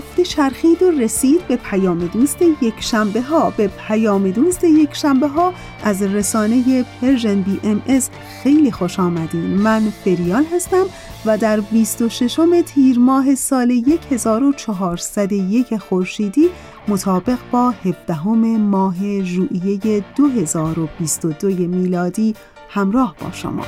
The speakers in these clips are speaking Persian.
هفته چرخید و رسید به پیام دوست یک شنبه ها به پیام دوست یک شنبه ها از رسانه Persian BMS خیلی خوش آمدین. من فریال هستم و در 26 تیر ماه سال 1401 خورشیدی مطابق با 17 ماه ژوئیه 2022 میلادی همراه با شما.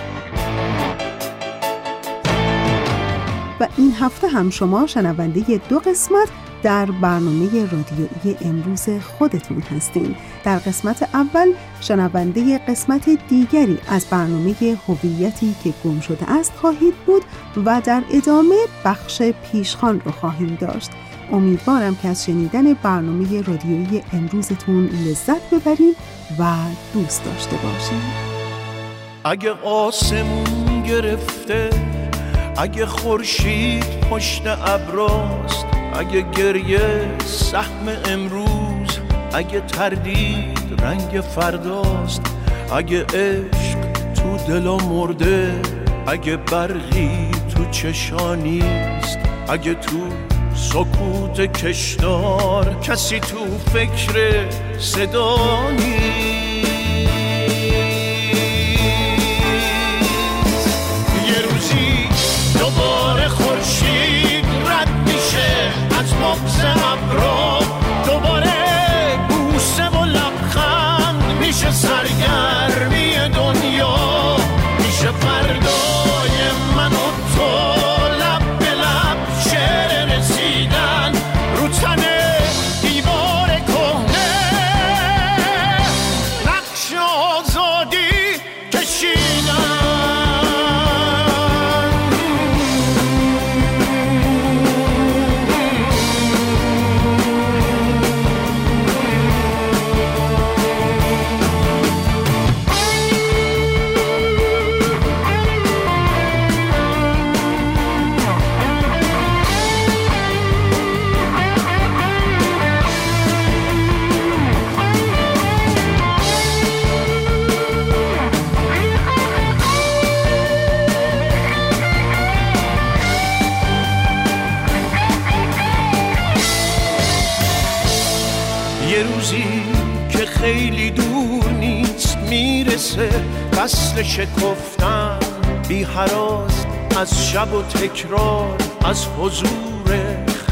و این هفته هم شما شنونده دو قسمت در برنامه رادیویی امروز خودتون هستین. در قسمت اول شنونده قسمت دیگری از برنامه هویتی که گم شده است خواهید بود و در ادامه بخش پیشخان رو خواهیم داشت. امیدوارم که از شنیدن برنامه رادیویی امروزتون لذت ببرید و دوست داشته باشید اگه آسمون گرفته اگه خورشید پشت ابراست اگه گریه سهم امروز اگه تردید رنگ فرداست اگه عشق تو دلا مرده اگه برقی تو چشانیست اگه تو سکوت کشدار کسی تو فکر صدا بغز ابرا دوباره شکفتن بی حراز از شب و تکرار از حضور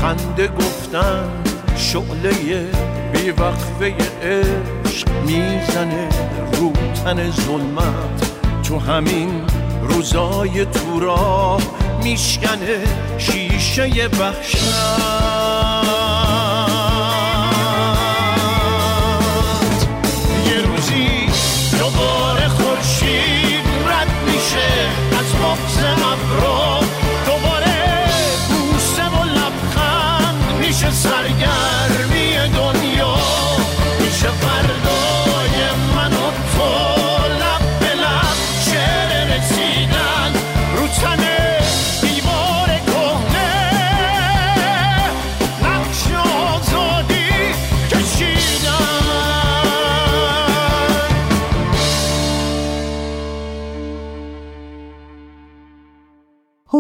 خنده گفتن. شعله بی وقفه عشق می‌زنه رو تن ظلمت. تو همین روزای تو راه میشکنه شیشه وحشت.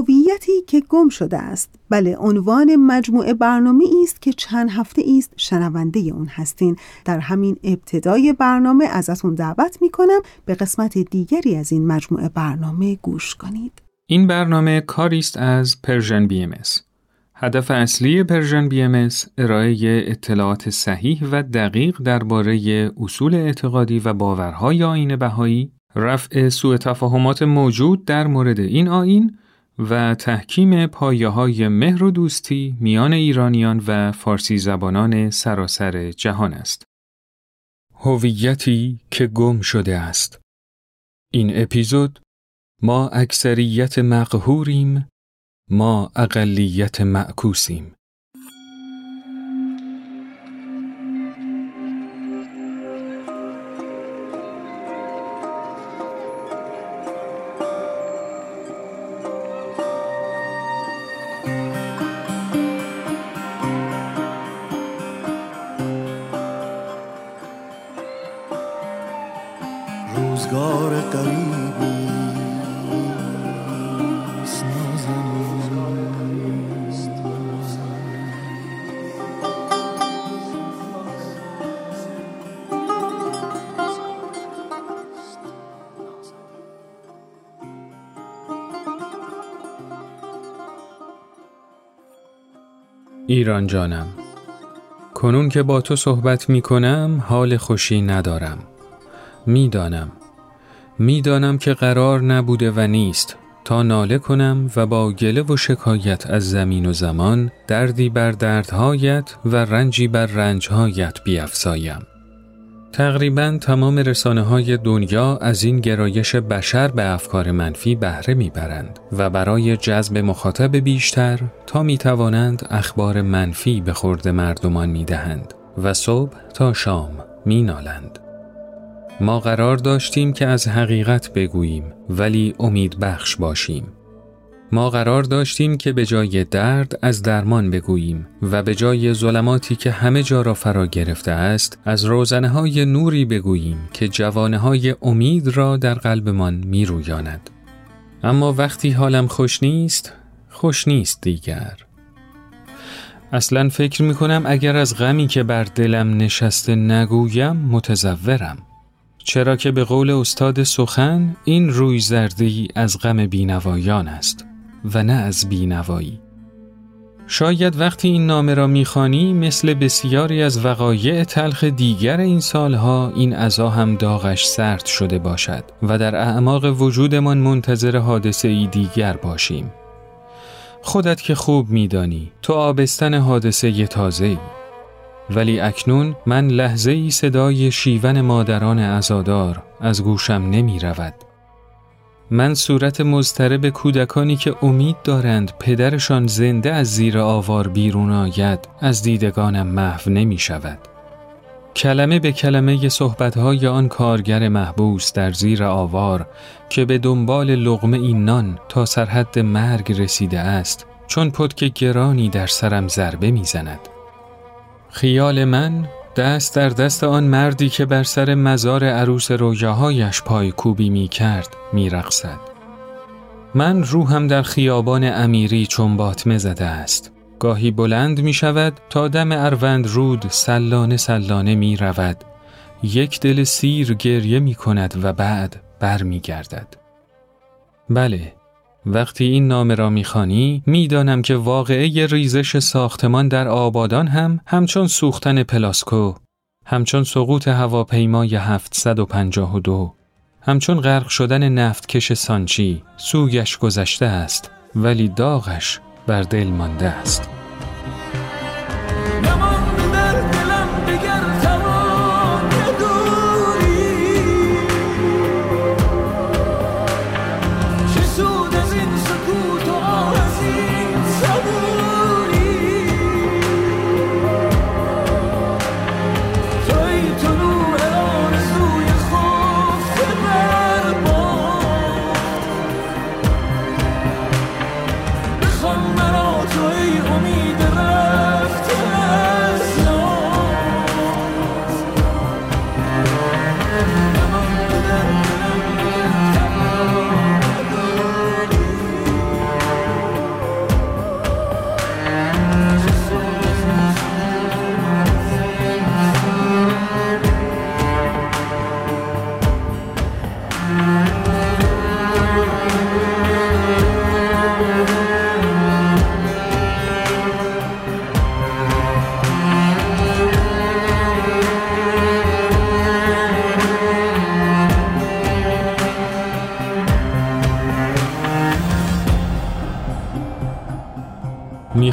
هویتی که گم شده است. بله عنوان مجموعه برنامه است که چند هفته است شنونده اون هستین. در همین ابتدای برنامه ازتون دعوت می‌کنم به قسمت دیگری از این مجموعه برنامه گوش کنید. این برنامه کاری است از Persian BMS هدف اصلی Persian BMS ارائه اطلاعات صحیح و دقیق درباره اصول اعتقادی و باورهای آیین بهایی رفع سوء تفاهمات موجود در مورد این آیین و تحکیم پایه های مهر و دوستی میان ایرانیان و فارسی زبانان سراسر جهان است. هویتی که گم شده است. این اپیزود ما اکثریت مقهوریم ما اقلیت معکوسیم. ایران جانم. کنون که با تو صحبت می کنم حال خوشی ندارم. می‌دانم. می‌دانم که قرار نبوده و نیست. تا ناله کنم و با گله و شکایت از زمین و زمان دردی بر دردهایت و رنجی بر رنجهایت بیافزایم تقریبا تمام رسانه های دنیا از این گرایش بشر به افکار منفی بهره می‌برند و برای جذب مخاطب بیشتر تا می توانند اخبار منفی به خورد مردمان می دهند و صبح تا شام می نالند. ما قرار داشتیم که از حقیقت بگوییم ولی امید بخش باشیم. ما قرار داشتیم که به جای درد از درمان بگوییم و به جای ظلماتی که همه جا را فرا گرفته است از روزنه های نوری بگوییم که جوانه های امید را در قلبمان می رویاند. اما وقتی حالم خوش نیست، خوش نیست دیگر. اصلا فکر می کنم اگر از غمی که بر دلم نشسته نگویم متزورم. چرا که به قول استاد سخن این روی زردی از غم بینوایان است. و نه از بینوایی. شاید وقتی این نامه را می‌خوانی مثل بسیاری از وقایع تلخ دیگر این سالها این عذا هم داغش سرد شده باشد و در اعماق وجودمان منتظر حادثه ای دیگر باشیم. خودت که خوب میدانی تو آبستن حادثه تازه ای. ولی اکنون من لحظه ای صدای شیون مادران ازادار از گوشم نمی رود من صورت مضطرب کودکانی که امید دارند پدرشان زنده از زیر آوار بیرون آید از دیدگانم محو نمی شود. کلمه به کلمه صحبتهای آن کارگر محبوس در زیر آوار که به دنبال لغمه این نان تا سرحد مرگ رسیده است چون پتک گرانی در سرم ضربه می‌زند. خیال من دست در دست آن مردی که بر سر مزار عروس رویاهایش پای کوبی می کرد می رقصد. من روحم در خیابان امیری چون باطمه زده است. گاهی بلند می شود تا دم اروند رود سلانه سلانه می رود. یک دل سیر گریه می کند و بعد بر می گردد. بله وقتی این نامه را می‌خوانی می‌دانم که واقعه ریزش ساختمان در آبادان هم همچون سوختن پلاسکو همچون سقوط هواپیمای 752 همچون غرق شدن نفتکش سانچی سوگش گذشته است ولی داغش بر دل مانده است.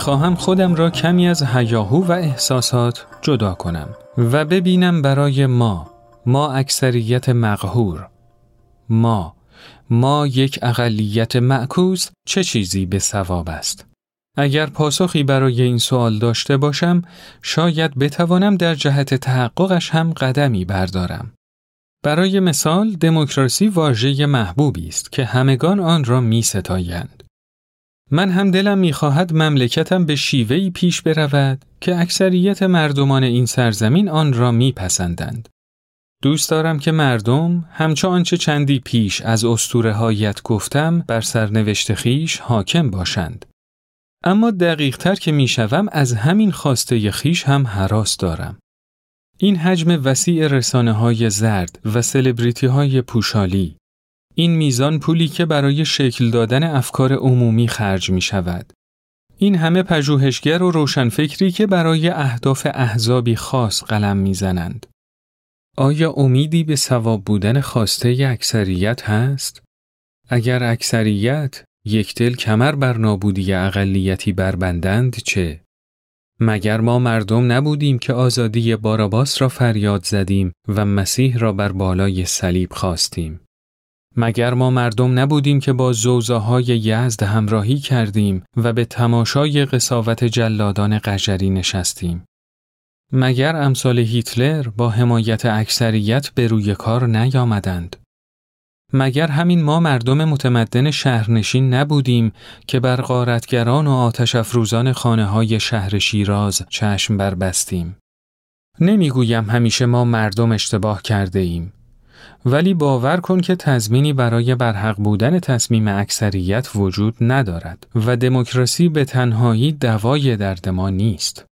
می‌خواهم خودم را کمی از هیاهو و احساسات جدا کنم و ببینم برای ما ما اکثریت مقهور ما ما یک اقلیت معکوس چه چیزی به ثواب است اگر پاسخی برای این سوال داشته باشم شاید بتوانم در جهت تحققش هم قدمی بردارم برای مثال دموکراسی واژه محبوبی است که همگان آن را می ستایند. من هم دلم می‌خواهد مملکتم به شیوهی پیش برود که اکثریت مردمان این سرزمین آن را میپسندند. دوست دارم که مردم همچه آنچه چندی پیش از استوره هایت گفتم بر سرنوشت خیش حاکم باشند. اما دقیق تر که می‌شوم از همین خواسته خیش هم حراس دارم. این حجم وسیع رسانه های زرد و سلبریتی های پوشالی این میزان پولی که برای شکل دادن افکار عمومی خرج می شود. این همه پژوهشگر و روشنفکری که برای اهداف احزابی خاص قلم می‌زنند. آیا امیدی به ثواب بودن خواسته اکثریت هست؟ اگر اکثریت یک دل کمر بر نابودی اقلیتی بربندند چه؟ مگر ما مردم نبودیم که آزادی باراباس را فریاد زدیم و مسیح را بر بالای صلیب خواستیم؟ مگر ما مردم نبودیم که با زوزاهای یزد همراهی کردیم و به تماشای قصاوت جلادان قجری نشستیم؟ مگر امثال هیتلر با حمایت اکثریت به روی کار نیامدند؟ مگر همین ما مردم متمدن شهرنشین نبودیم که بر غارتگران و آتش افروزان خانه های شهر شیراز چشم بربستیم؟ نمی‌گویم همیشه ما مردم اشتباه کرده ایم. ولی باور کن که تضمینی برای برحق بودن تصمیم اکثریت وجود ندارد و دموکراسی به تنهایی دوای درد ما نیست.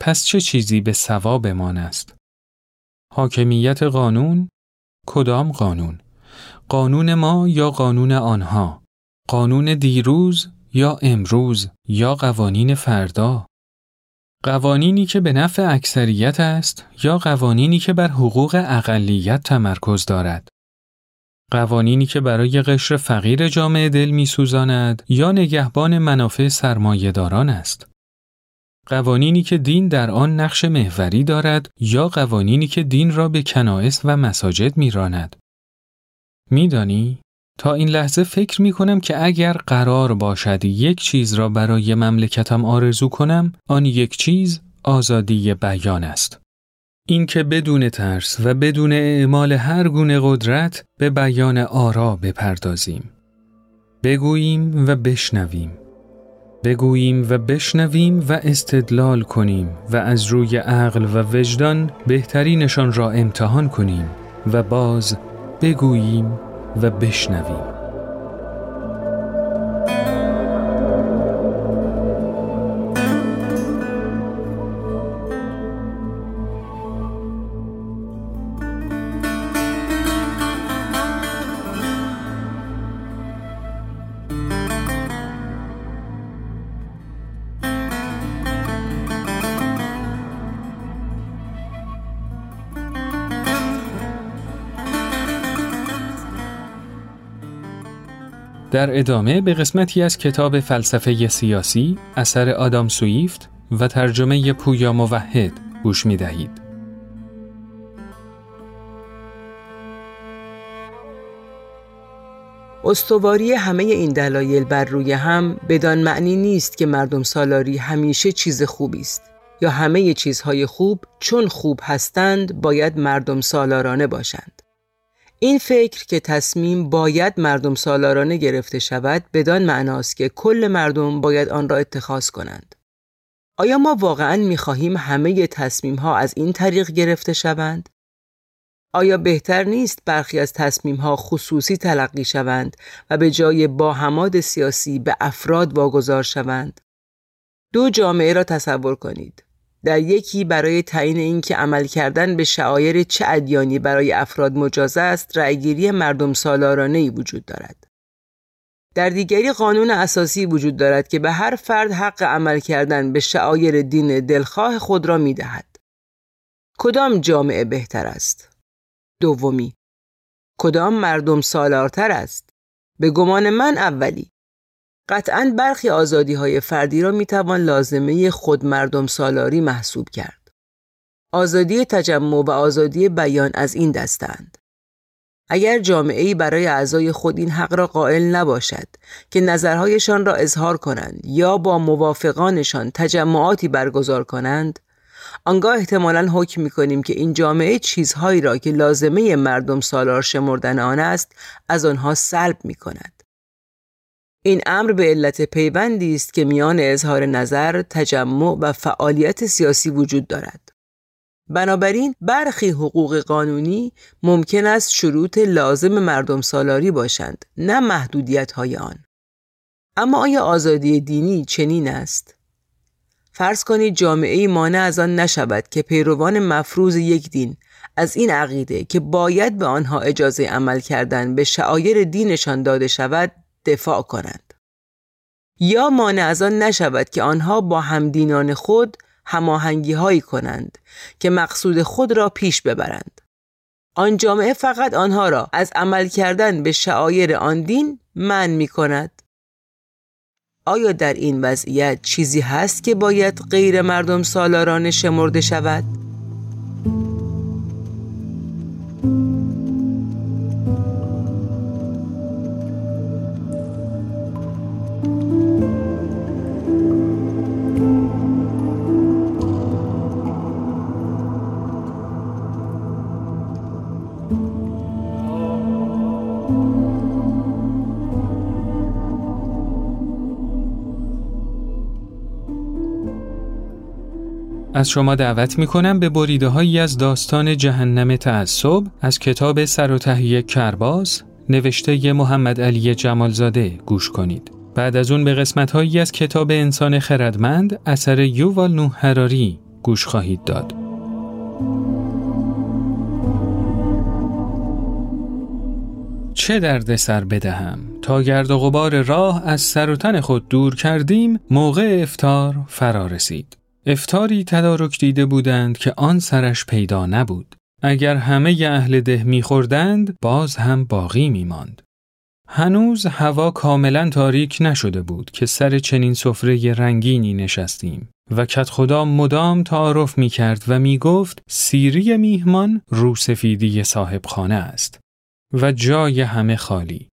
پس چه چیزی به ثوابمان است؟ حاکمیت قانون؟ کدام قانون؟ قانون ما یا قانون آنها؟ قانون دیروز یا امروز یا قوانین فردا؟ قوانینی که به نفع اکثریت است یا قوانینی که بر حقوق اقلیت تمرکز دارد؟ قوانینی که برای قشر فقیر جامعه دل میسوزاند یا نگهبان منافع سرمایهداران است؟ قوانینی که دین در آن نقش محوری دارد یا قوانینی که دین را به کنائس و مساجد میراند؟ میدانی؟ تا این لحظه فکر می کنم که اگر قرار باشد یک چیز را برای مملکتم آرزو کنم، آن یک چیز آزادی بیان است. اینکه بدون ترس و بدون اعمال هر گونه قدرت به بیان آرا بپردازیم. بگوییم و بشنویم. بگوییم و بشنویم و استدلال کنیم و از روی عقل و وجدان بهترینشان را امتحان کنیم و باز بگوییم و بشنویم. در ادامه به قسمتی از کتاب فلسفه سیاسی اثر آدام سویفت و ترجمه پویا موحد گوش می دهید. استواری همه این دلایل بر روی هم بدان معنی نیست که مردم سالاری همیشه چیز خوبی است یا همه چیزهای خوب چون خوب هستند باید مردم سالارانه باشند. این فکر که تصمیم باید مردم سالارانه گرفته شود بدان معناست که کل مردم باید آن را اتخاذ کنند. آیا ما واقعا می خواهیم همه تصمیم ها از این طریق گرفته شوند؟ آیا بهتر نیست برخی از تصمیم ها خصوصی تلقی شوند و به جای با هماد سیاسی به افراد واگذار شوند؟ دو جامعه را تصور کنید. در یکی برای تعیین اینکه عمل کردن به شعایر چه ادیانی برای افراد مجاز است رأیگیری مردم سالارانه ای وجود دارد در دیگری قانون اساسی وجود دارد که به هر فرد حق عمل کردن به شعایر دین دلخواه خود را می دهد. کدام جامعه بهتر است؟ دومی کدام مردم سالارتر است؟ به گمان من اولی قطعا برخی آزادی های فردی را می توان لازمه خود مردم سالاری محسوب کرد. آزادی تجمع و آزادی بیان از این دستند. اگر جامعه برای اعضای خود این حق را قائل نباشد که نظرهایشان را اظهار کنند یا با موافقانشان تجمعاتی برگزار کنند آنگاه احتمالا حکم می کنیم که این جامعه چیزهایی را که لازمه مردم سالار شمردن آن است از آنها سلب می کند. این امر به علت پیوندی است که میان اظهار نظر، تجمع و فعالیت سیاسی وجود دارد. بنابراین برخی حقوق قانونی ممکن است شروط لازم مردم سالاری باشند نه محدودیت های آن اما آیا آزادی دینی چنین است فرض کنید جامعه مانع از آن نشود که پیروان مفروض یک دین از این عقیده که باید به آنها اجازه عمل کردن به شعایر دینشان داده شود دفاع کنند یا مانع از آن نشود که آنها با همدینان خود هماهنگی هایی کنند که مقصود خود را پیش ببرند. آن جامعه فقط آنها را از عمل کردن به شعایر آن دین من می کند. آیا در این وضعیت چیزی هست که باید غیر مردم سالاران شمرده شود؟ از شما دعوت می کنم به بریده هایی از داستان جهنم تعصب از کتاب سر و تهیه کرباز نوشته محمد علی جمالزاده گوش کنید. بعد از اون به قسمت هایی از کتاب انسان خردمند اثر یووال نوح هراری گوش خواهید داد. چه درد سر بدهم تا گرد و غبار راه از سر و تن خود دور کردیم موقع افتار فرا رسید افتاری تدارک دیده بودند که آن سرش پیدا نبود. اگر همه اهل ده میخوردند باز هم باقی میماند. هنوز هوا کاملا تاریک نشده بود که سر چنین سفره رنگینی نشستیم و کت خدا مدام تعارف می کرد و می گفت سیری میهمان روسفیدی صاحب خانه است و جای همه خالی.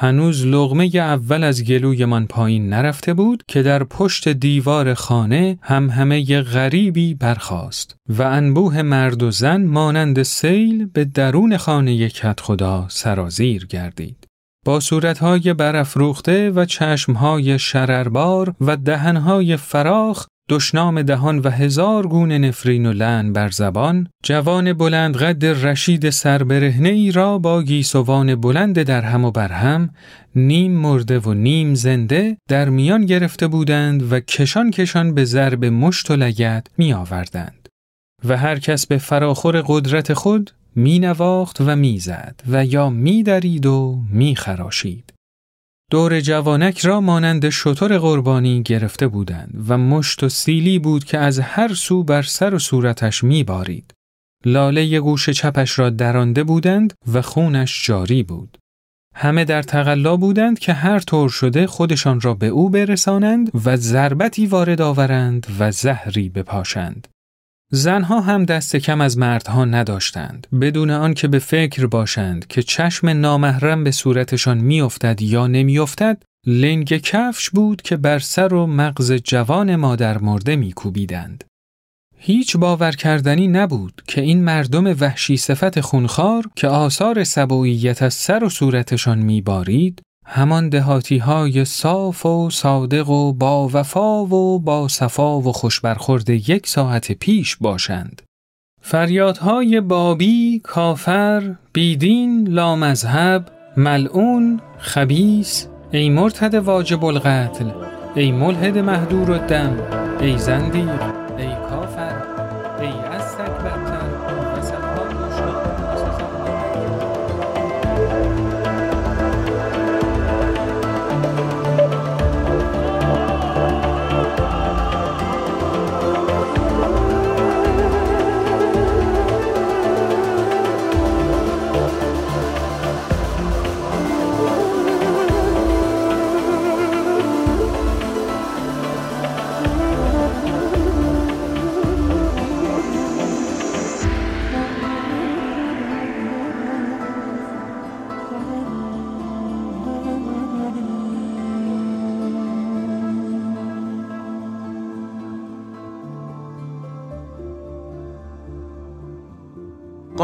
هنوز لغمه اول از گلویمان پایین نرفته بود که در پشت دیوار خانه هم همه غریبی برخاست و انبوه مرد و زن مانند سیل به درون خانه کت خدا سرازیر گردید. با صورتهای برافروخته و چشمهای شرربار و دهنهای فراخ دشنام دهان و هزار گونه نفرین و لن بر زبان جوان بلند قد رشید سربرهنه ای را با گیسوان بلند در هم و بر هم نیم مرده و نیم زنده در میان گرفته بودند و کشان کشان به ضرب مشت و لگت می آوردند و هر کس به فراخور قدرت خود می نواخت و می زد و یا می درید و می خراشید. دور جوانک را مانند شطور قربانی گرفته بودند و مشت و سیلی بود که از هر سو بر سر و صورتش میبارید. لاله گوش چپش را درانده بودند و خونش جاری بود. همه در تقلا بودند که هر طور شده خودشان را به او برسانند و ضربتی وارد آورند و زهری بپاشند. زنها هم دست کم از مردها نداشتند بدون آنکه به فکر باشند که چشم نامحرم به صورتشان میافتد یا نمیافتد لنگ کفش بود که بر سر و مغز جوان مادر مرده میکوبیدند. هیچ باور کردنی نبود که این مردم وحشی صفت خونخوار که آثار سبوییت از سر و صورتشان میبارید همان دهاتی های صاف و صادق و با وفا و با صفا و خوشبرخورد یک ساعت پیش باشند. فریادهای بابی، کافر، بیدین، لامذهب، ملعون، خبیس، ای مرتد واجب القتل، ای ملحد مهدور و دم، ای زندیق،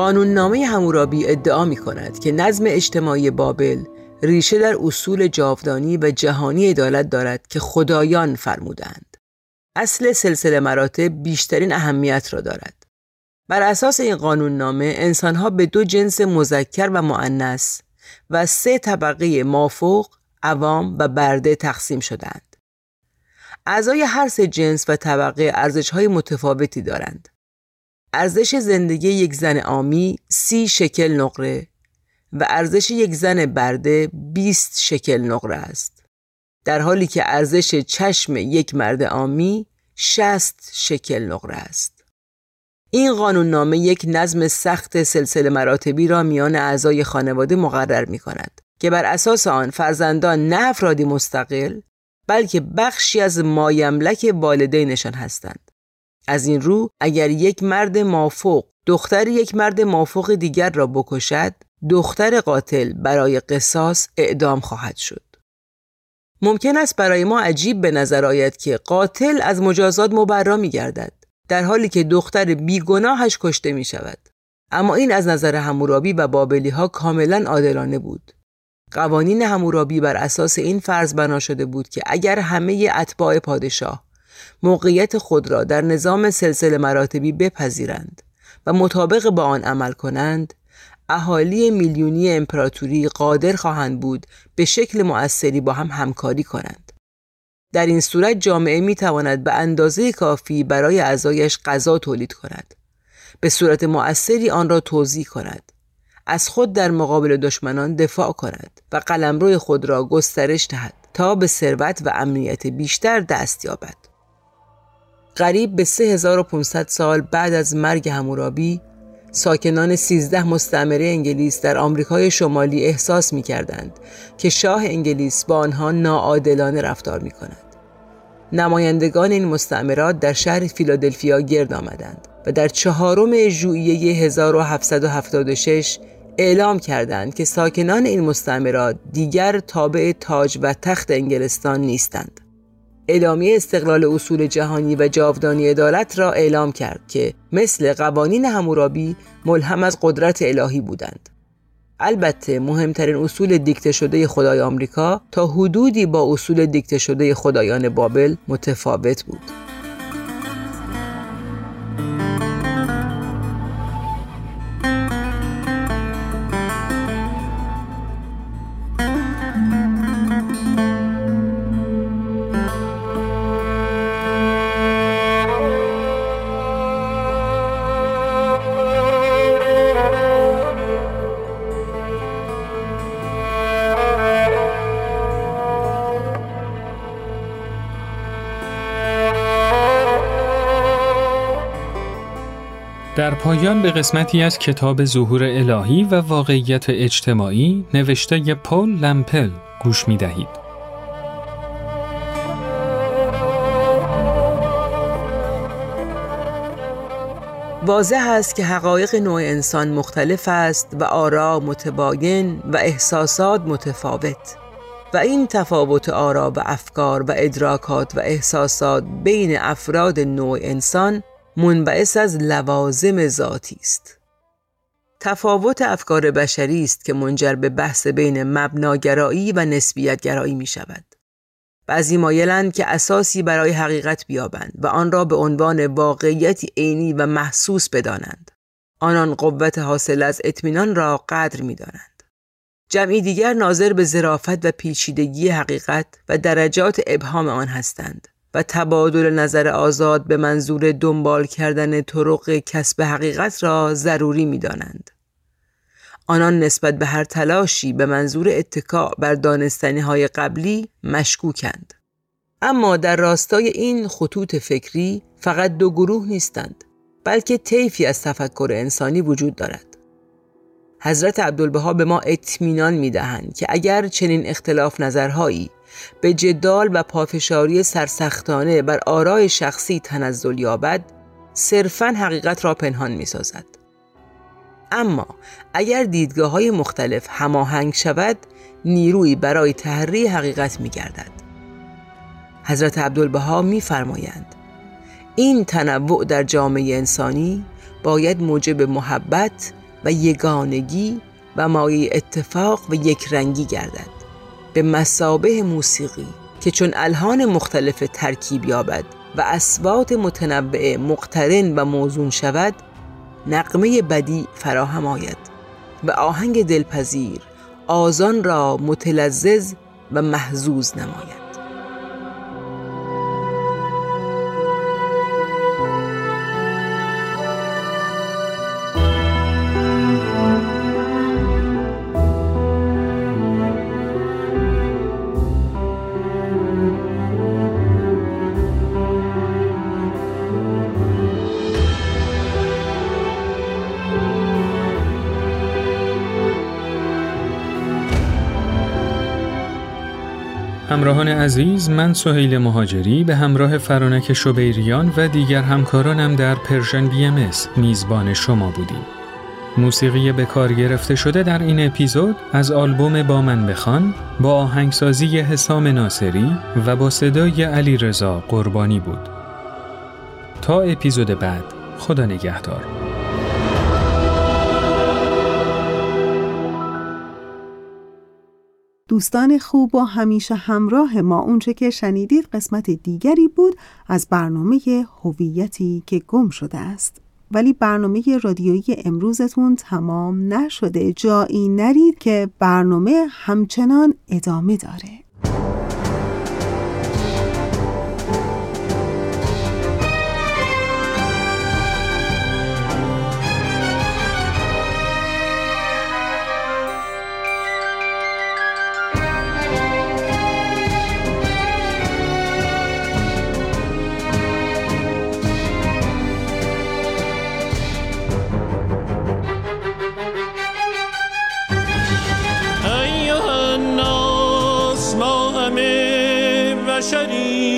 قانوننامه همورابی ادعا می کند که نظم اجتماعی بابل ریشه در اصول جاودانی و جهانی عدالت دارد که خدایان فرمودند. اصل سلسله مراتب بیشترین اهمیت را دارد. بر اساس این قانوننامه انسانها به دو جنس مذکر و معنس و سه طبقه مافوق، عوام و برده تقسیم شدند. اعضای هر سه جنس و طبقه ارزش‌های متفاوتی دارند. ارزش زندگی یک زن آمی سی شکل نقره و ارزش یک زن برده 20 شکل نقره است. در حالی که ارزش چشم یک مرد آمی 60 شکل نقره است. این قانون یک نظم سخت سلسله مراتبی را میان اعضای خانواده مقرر می کند که بر اساس آن فرزندان نه افرادی مستقل بلکه بخشی از مایملک والدینشان هستند. از این رو اگر یک مرد مافوق دختر یک مرد مافوق دیگر را بکشد دختر قاتل برای قصاص اعدام خواهد شد. ممکن است برای ما عجیب به نظر آید که قاتل از مجازات مبرا می گردد در حالی که دختر بیگناهش کشته می شود. اما این از نظر همورابی و بابلی ها کاملا عادلانه بود. قوانین همورابی بر اساس این فرض بنا شده بود که اگر همه اتباع پادشاه موقعیت خود را در نظام سلسله مراتبی بپذیرند و مطابق با آن عمل کنند اهالی میلیونی امپراتوری قادر خواهند بود به شکل مؤثری با هم همکاری کنند. در این صورت جامعه می تواند به اندازه کافی برای اعضایش غذا تولید کند. به صورت مؤثری آن را توضیح کند. از خود در مقابل دشمنان دفاع کند و قلمرو خود را گسترش دهد تا به ثروت و امنیت بیشتر دست یابد. قریب به 3500 سال بعد از مرگ همورابی ساکنان 13 مستعمره انگلیس در آمریکای شمالی احساس می کردند که شاه انگلیس با آنها ناعادلانه رفتار می کند. نمایندگان این مستعمرات در شهر فیلادلفیا گرد آمدند و در چهارم ژوئیه 1776 اعلام کردند که ساکنان این مستعمرات دیگر تابع تاج و تخت انگلستان نیستند. اعلامیه استقلال اصول جهانی و جاودانی عدالت را اعلام کرد که مثل قوانین همورابی ملهم از قدرت الهی بودند. البته مهمترین اصول دیکته شده خدای آمریکا تا حدودی با اصول دیکته شده خدایان بابل متفاوت بود. در پایان به قسمتی از کتاب ظهور الهی و واقعیت اجتماعی نوشته پول لمپل گوش می دهید. واضح است که حقایق نوع انسان مختلف است و آرا متباین و احساسات متفاوت و این تفاوت آرا و افکار و ادراکات و احساسات بین افراد نوع انسان منبعث از لوازم ذاتی است. تفاوت افکار بشری است که منجر به بحث بین مبناگرایی و نسبیتگرایی می شود. بعضی مایلند که اساسی برای حقیقت بیابند و آن را به عنوان واقعیتی عینی و محسوس بدانند. آنان قوت حاصل از اطمینان را قدر می دانند. جمعی دیگر ناظر به ظرافت و پیچیدگی حقیقت و درجات ابهام آن هستند. و تبادل نظر آزاد به منظور دنبال کردن طرق کسب حقیقت را ضروری می دانند. آنان نسبت به هر تلاشی به منظور اتکاع بر دانستنی های قبلی مشکوکند. اما در راستای این خطوط فکری فقط دو گروه نیستند بلکه طیفی از تفکر انسانی وجود دارد. حضرت عبدالبها به ما اطمینان می دهند که اگر چنین اختلاف نظرهایی به جدال و پافشاری سرسختانه بر آرای شخصی تنزل یابد صرفا حقیقت را پنهان می سازد. اما اگر دیدگاه های مختلف هماهنگ شود نیروی برای تحری حقیقت می گردد. حضرت عبدالبها می فرمایند این تنوع در جامعه انسانی باید موجب محبت و یگانگی و مایه اتفاق و یک رنگی گردد. به مسابه موسیقی که چون الهان مختلف ترکیب یابد و اسبات متنوع مقترن و موزون شود نقمه بدی فراهم آید و آهنگ دلپذیر آزان را متلذذ و محزوز نماید. همراهان عزیز من سهیل مهاجری به همراه فرانک شبیریان و دیگر همکارانم در Persian BMS میزبان شما بودیم. موسیقی به کار گرفته شده در این اپیزود از آلبوم با من بخوان با آهنگسازی حسام ناصری و با صدای علی رضا قربانی بود. تا اپیزود بعد خدا نگهدار. دوستان خوب و همیشه همراه ما. اونچه که شنیدید قسمت دیگری بود از برنامه هویتی که گم شده است. ولی برنامه رادیویی امروزتون تمام نشده. جایی نرید که برنامه همچنان ادامه داره. بشریم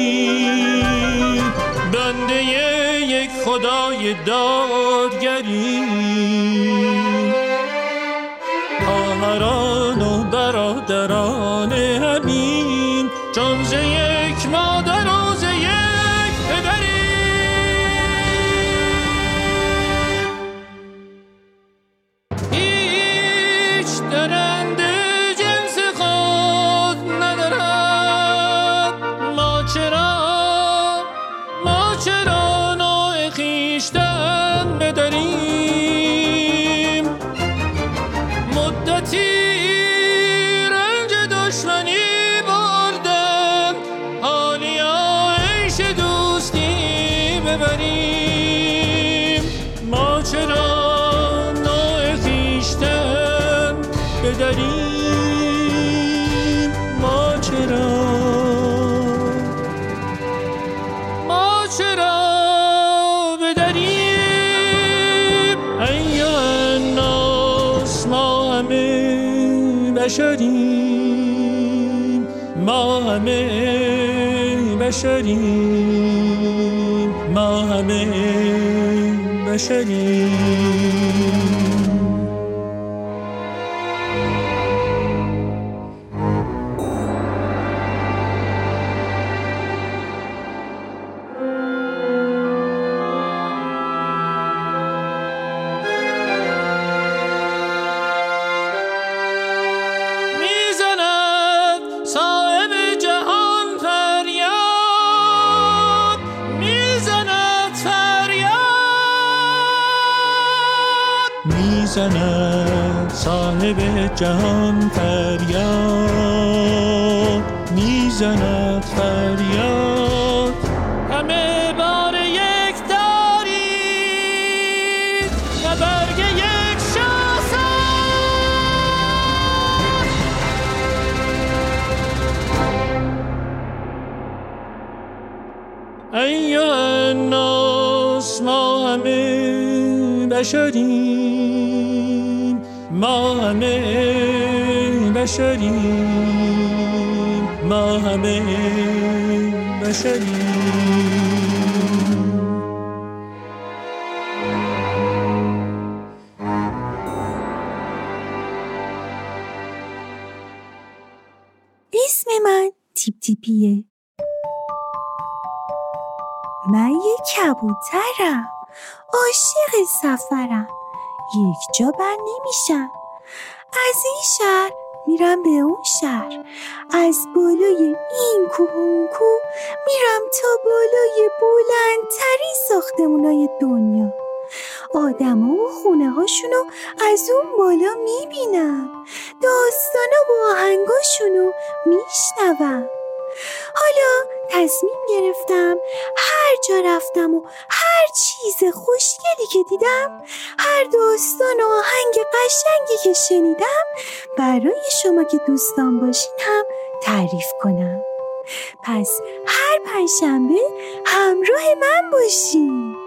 بشریم ما همه بشریم. جهان فریاد می‌زند. بشریم ما همه بشریم اسم من تیپ تیپیه. من یه کبوترم عاشق سفرم. یک جا بر نمیشم. از این شهر میرم به اون شهر. از بالای این کوه و اون کوه میرم تا بالای بلندترین ساختمونای دنیا. آدما و خونه هاشونو از اون بالا می‌بینم. داستانا و آهنگاشونو میشنوم. حالا تصمیم گرفتم هر جا رفتم و چیز خوشگلی که دیدم هر داستان و آهنگ قشنگی که شنیدم برای شما که دوستان باشین هم تعریف کنم. پس هر پنجشنبه همراه من باشین.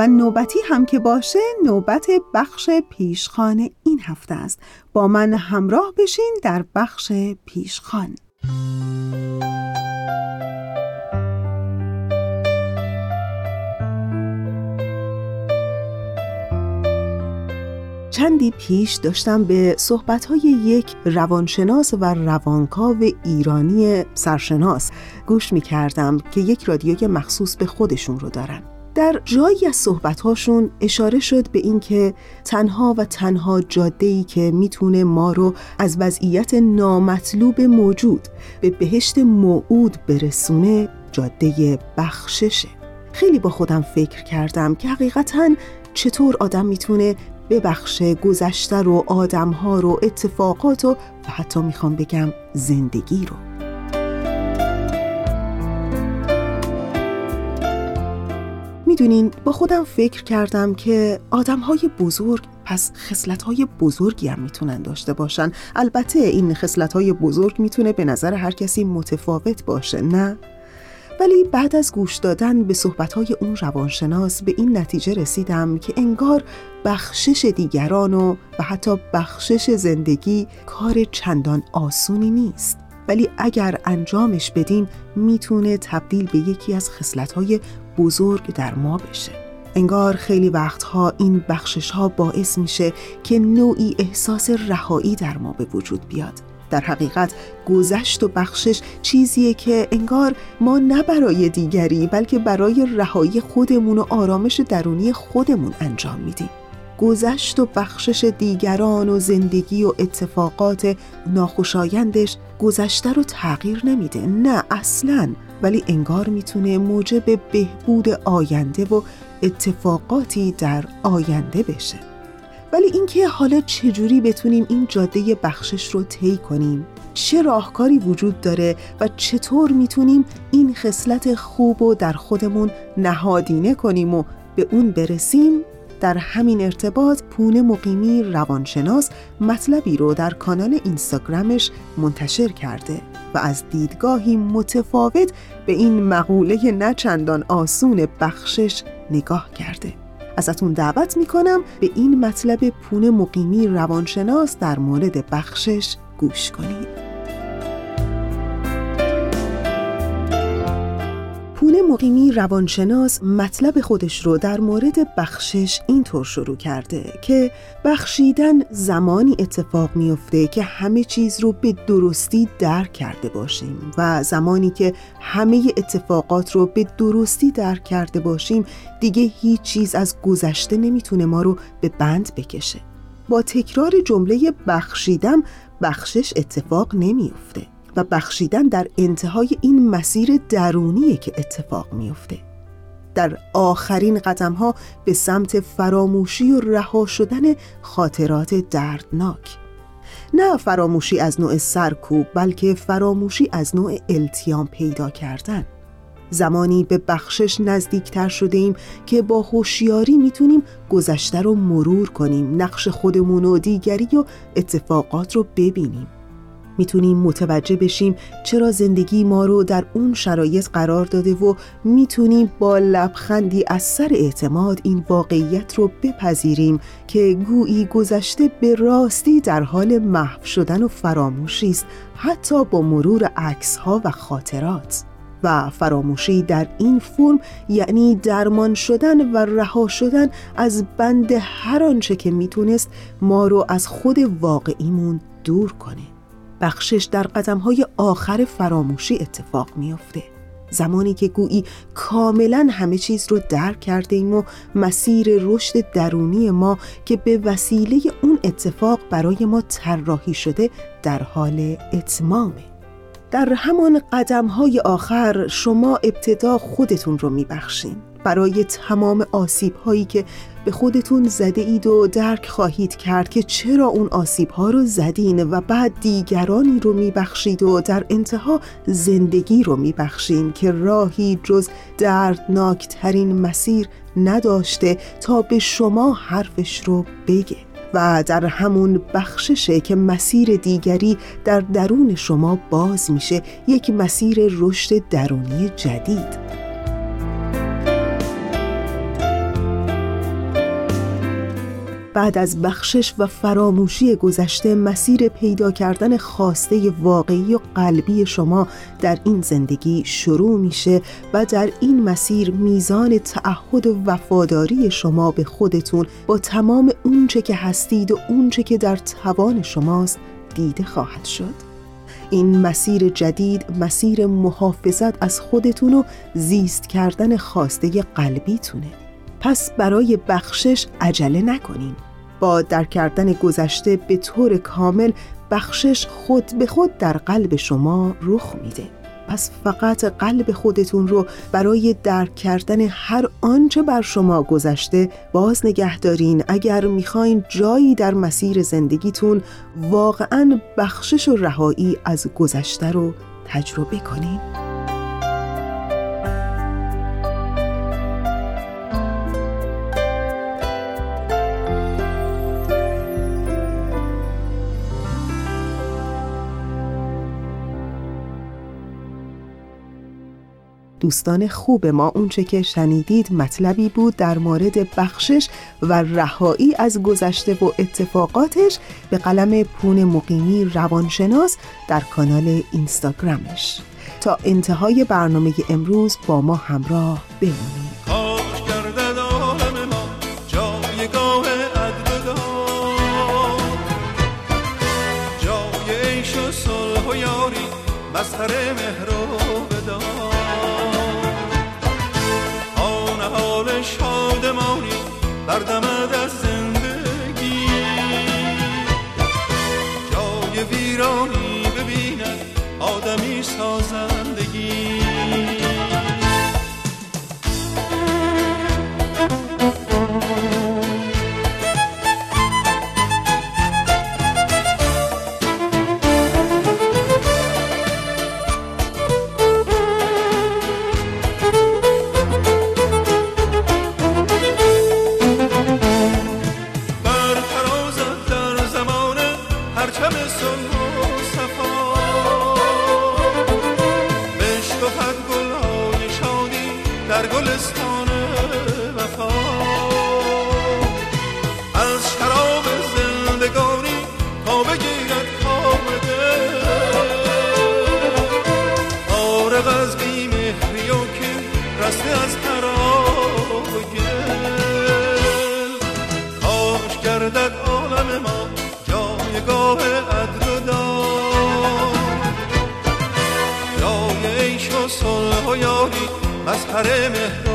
و نوبتی هم که باشه نوبت بخش پیشخان این هفته است. با من همراه بشین در بخش پیشخان. چندی پیش داشتم به صحبتهای یک روانشناس و روانکاو ایرانی سرشناس گوش می کردم که یک رادیوی مخصوص به خودشون رو دارن. در جایی از صحبتهاشون اشاره شد به اینکه تنها و تنها جاده‌ای که می‌تونه ما رو از وضعیت نامطلوب موجود به بهشت موعود برسونه جاده بخششه. خیلی با خودم فکر کردم که حقیقتا چطور آدم می‌تونه ببخش گذشته رو آدمها رو اتفاقات و حتی می‌خوام بگم زندگی رو. می‌دونین با خودم فکر کردم که آدم های بزرگ پس خصلت های بزرگی هم می‌تونن داشته باشن. البته این خصلت های بزرگ می‌تونه به نظر هر کسی متفاوت باشه نه؟ ولی بعد از گوش دادن به صحبت اون روانشناس به این نتیجه رسیدم که انگار بخشش دیگران و, و حتی بخشش زندگی کار چندان آسونی نیست. ولی اگر انجامش بدیم می‌تونه تبدیل به یکی از خصلت‌های بزرگ در ما بشه. انگار خیلی وقتها این بخشش ها باعث میشه که نوعی احساس رهایی در ما به وجود بیاد. در حقیقت گذشت و بخشش چیزیه که انگار ما نه برای دیگری بلکه برای رهایی خودمون و آرامش درونی خودمون انجام میدیم. گذشت و بخشش دیگران و زندگی و اتفاقات ناخوشایندش گذشته رو تغییر نمیده. نه اصلا. ولی انگار می‌تونه موجب بهبود آینده و اتفاقاتی در آینده بشه. ولی اینکه حالا چجوری بتونیم این جاده بخشش رو طی کنیم؟ چه راهکاری وجود داره و چطور می‌تونیم این خصلت خوب و در خودمون نهادینه کنیم و به اون برسیم؟ در همین ارتباط پونه مقیمی روانشناس مطلبی رو در کانال اینستاگرامش منتشر کرده و از دیدگاهی متفاوت به این مقوله نچندان آسون بخشش نگاه کرده. ازتون دعوت می‌کنم به این مطلب پونه مقیمی روانشناس در مورد بخشش گوش کنید. مقیمی روانشناس مطلب خودش رو در مورد بخشش اینطور شروع کرده که بخشیدن زمانی اتفاق میافته که همه چیز رو به درستی درک کرده باشیم و زمانی که همه اتفاقات رو به درستی درک کرده باشیم دیگه هیچ چیز از گذشته نمی‌تونه ما رو به بند بکشه. با تکرار جمله بخشیدم بخشش اتفاق نمیافته. و بخشیدن در انتهای این مسیر درونیه که اتفاق میفته در آخرین قدم ها به سمت فراموشی و رها شدن خاطرات دردناک. نه فراموشی از نوع سرکوب بلکه فراموشی از نوع التیام پیدا کردن. زمانی به بخشش نزدیکتر شده ایم که با هوشیاری می‌تونیم گذشته رو مرور کنیم نقش خودمون و دیگری و اتفاقات رو ببینیم. می‌تونیم متوجه بشیم چرا زندگی ما رو در اون شرایط قرار داده و می‌تونیم با لبخندی از سر اعتماد این واقعیت رو بپذیریم که گویی گذشته به راستی در حال محو شدن و فراموشی است حتی با مرور عکس ها و خاطرات. و فراموشی در این فرم یعنی درمان شدن و رها شدن از بند هر آنچه که می‌تونست ما رو از خود واقعیمون دور کنه. بخشش در قدمهای آخر فراموشی اتفاق میافته. زمانی که گویی کاملا همه چیز رو درک کرده ایم و مسیر رشد درونی ما که به وسیله اون اتفاق برای ما طراحی شده در حال اتمامه. در همان قدم های آخر شما ابتدا خودتون رو میبخشین. برای تمام آسیب هایی که به خودتون زده اید و درک خواهید کرد که چرا اون آسیب ها رو زدین و بعد دیگرانی رو میبخشید و در انتها زندگی رو میبخشین که راهی جز دردناکترین مسیر نداشته تا به شما حرفش رو بگه. و در همون بخششه که مسیر دیگری در درون شما باز میشه یک مسیر رشد درونی جدید. بعد از بخشش و فراموشی گذشته مسیر پیدا کردن خواسته واقعی و قلبی شما در این زندگی شروع میشه و در این مسیر میزان تعهد و وفاداری شما به خودتون با تمام اونچه که هستید و اونچه که در توان شماست دیده خواهد شد. این مسیر جدید مسیر محافظت از خودتون و زیست کردن خواسته قلبیتونه. پس برای بخشش عجله نکنین با در کردن گذشته به طور کامل بخشش خود به خود در قلب شما رخ میده. پس فقط قلب خودتون رو برای درک کردن هر آنچه بر شما گذشته باز نگه دارین. اگر می‌خواین جایی در مسیر زندگیتون واقعا بخشش و رهایی از گذشته رو تجربه کنین. دوستان خوب ما اونچه که شنیدید مطلبی بود در مورد بخشش و رهایی از گذشته و اتفاقاتش به قلم پون مقیمی روانشناس در کانال اینستاگرامش. تا انتهای برنامه امروز با ما همراه بمونید. اگه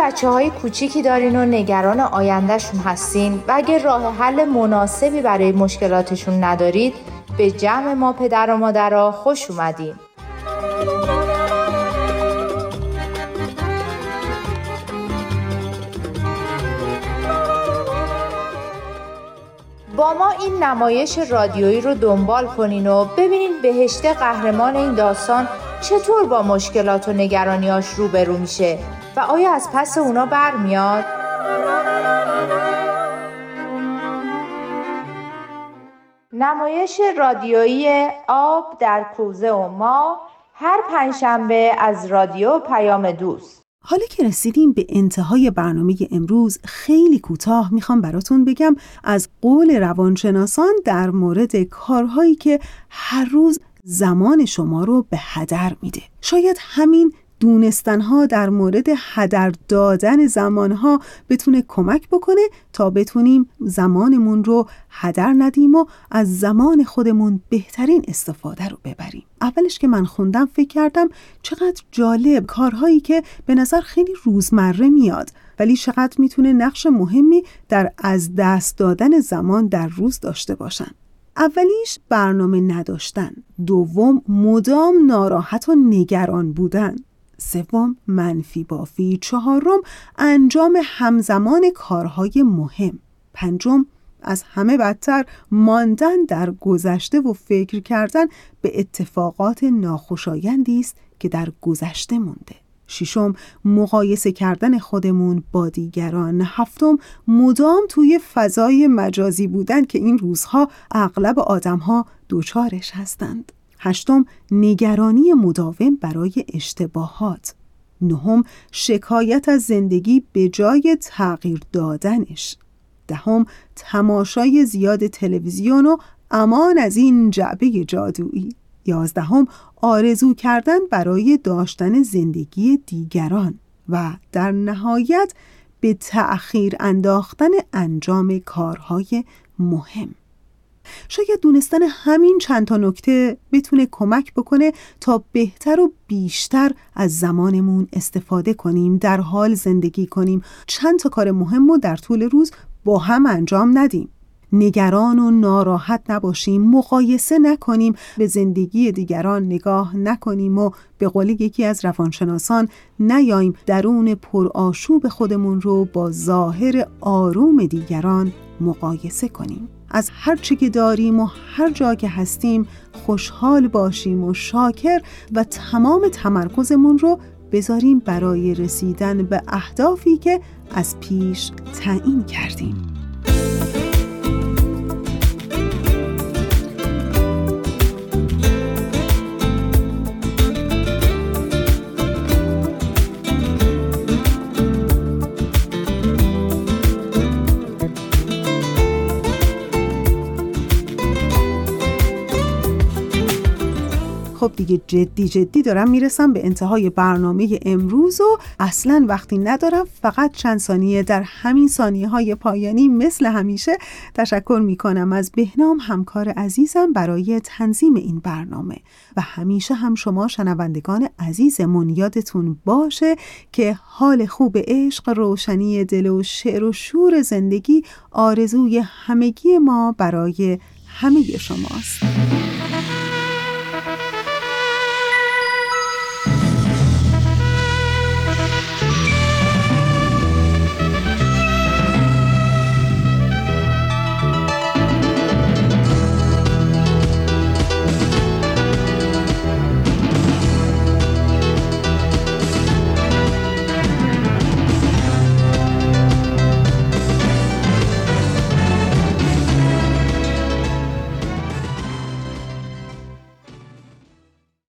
بچه های کوچیکی دارین و نگران آیندهشون هستین و اگه راه حل مناسبی برای مشکلاتشون ندارید به جمع ما پدر و مادرها خوش اومدین. با ما این نمایش رادیویی رو دنبال کنین و ببینین بهشته قهرمان این داستان چطور با مشکلات و نگرانیاش روبرو میشه. آیا از پس اونا برمیاد؟ نمایش رادیویی آب در کوزه و ما هر پنجشنبه از رادیو پیام دوست حالا که رسیدیم به انتهای برنامه امروز خیلی کوتاه می‌خوام براتون بگم از قول روانشناسان در مورد کارهایی که هر روز زمان شما رو به هدر میده شاید همین دونستنها در مورد هدر دادن زمانها بتونه کمک بکنه تا بتونیم زمانمون رو هدر ندیم و از زمان خودمون بهترین استفاده رو ببریم. اولش که من خوندم فکر کردم چقدر جالب کارهایی که به نظر خیلی روزمره میاد ولی چقدر می‌تونه نقش مهمی در از دست دادن زمان در روز داشته باشن. اولیش برنامه نداشتن دوم مدام ناراحت و نگران بودن. سوم منفی بافی. چهارم انجام همزمان کارهای مهم. پنجم از همه بدتر ماندن در گذشته و فکر کردن به اتفاقات ناخوشایندی است که در گذشته مونده. ششم مقایسه کردن خودمون با دیگران. هفتم مدام توی فضای مجازی بودن که این روزها اغلب آدمها دوچارش هستند. هشتم نگرانی مداوم برای اشتباهات. نهم شکایت از زندگی به جای تغییر دادنش. دهم تماشای زیاد تلویزیون و امان از این جعبه جادویی. یازدهم آرزو کردن برای داشتن زندگی دیگران و در نهایت به تأخیر انداختن انجام کارهای مهم. شاید دونستن همین چند تا نکته بتونه کمک بکنه تا بهتر و بیشتر از زمانمون استفاده کنیم در حال زندگی کنیم. چند تا کار مهم رو در طول روز با هم انجام ندیم. نگران و ناراحت نباشیم مقایسه نکنیم به زندگی دیگران نگاه نکنیم و به قول یکی از روانشناسان نیاییم درون پرآشوب خودمون رو با ظاهر آروم دیگران مقایسه کنیم. از هر چی که داریم و هر جا که هستیم خوشحال باشیم و شاکر و تمام تمرکزمون رو بذاریم برای رسیدن به اهدافی که از پیش تعیین کردیم. خب دیگه جدی جدی دارم می‌رسم به انتهای برنامه امروز و اصلا وقتی ندارم فقط چند ثانیه در همین ثانیه های پایانی مثل همیشه تشکر می‌کنم از بهنام همکار عزیزم برای تنظیم این برنامه. و همیشه هم شما شنوندگان عزیزمون یادتون باشه که حال خوب عشق روشنی دل و شعر و شور زندگی آرزوی همگی ما برای همه شماست.